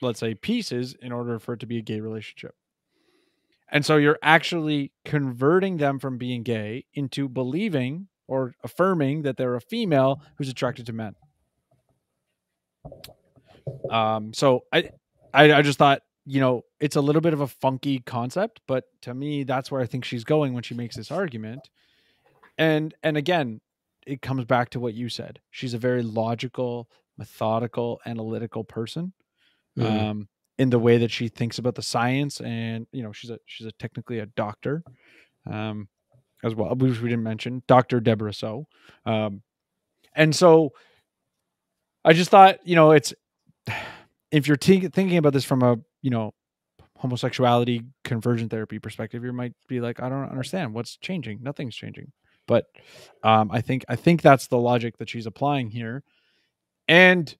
let's say pieces in order for it to be a gay relationship. And so you're actually converting them from being gay into believing or affirming that they're a female who's attracted to men. Um so I I, I just thought you know it's a little bit of a funky concept but to me that's where i think she's going when she makes this argument and and again it comes back to what you said she's a very logical methodical analytical person Mhm. um in the way that she thinks about the science and you know she's a she's a technically a doctor um as well which we didn't mention dr Debra Soh um and so i just thought you know it's if you're t- thinking about this from a you know homosexuality conversion therapy perspective you might be like i don't understand. What's changing? Nothing's changing. But um, i think i think that's the logic that she's applying here. And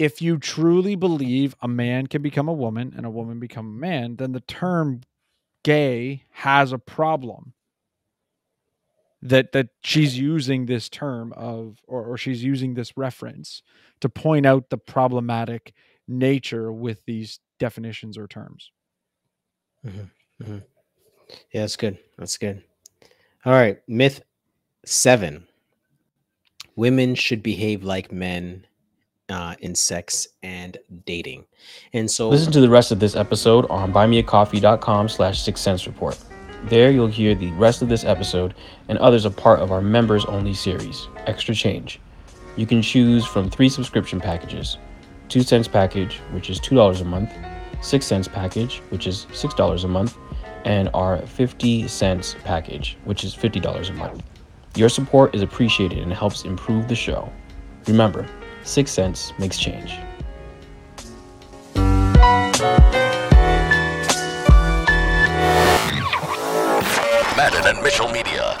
if you truly believe a man can become a woman and a woman become a man then the term gay has a problem that that she's using this term of or, or she's using this reference to point out the problematic nature with these definitions or terms mm-hmm. Mm-hmm. Yeah, that's good. That's good. All right. Myth seven women should behave like men uh, in sex and dating. And so, Listen to the rest of this episode on buymeacoffee.com slash six cents report. There you'll hear the rest of this episode and others a part of our members only series, Extra Change. You can choose from three subscription packages 2 cents package, which is $2 a month, 6 cents package, which is $6 a month, and our 50 cents package, which is $50 a month. Your support is appreciated and helps improve the show. Remember, 6 cents makes change. Madden and Mitchell Media.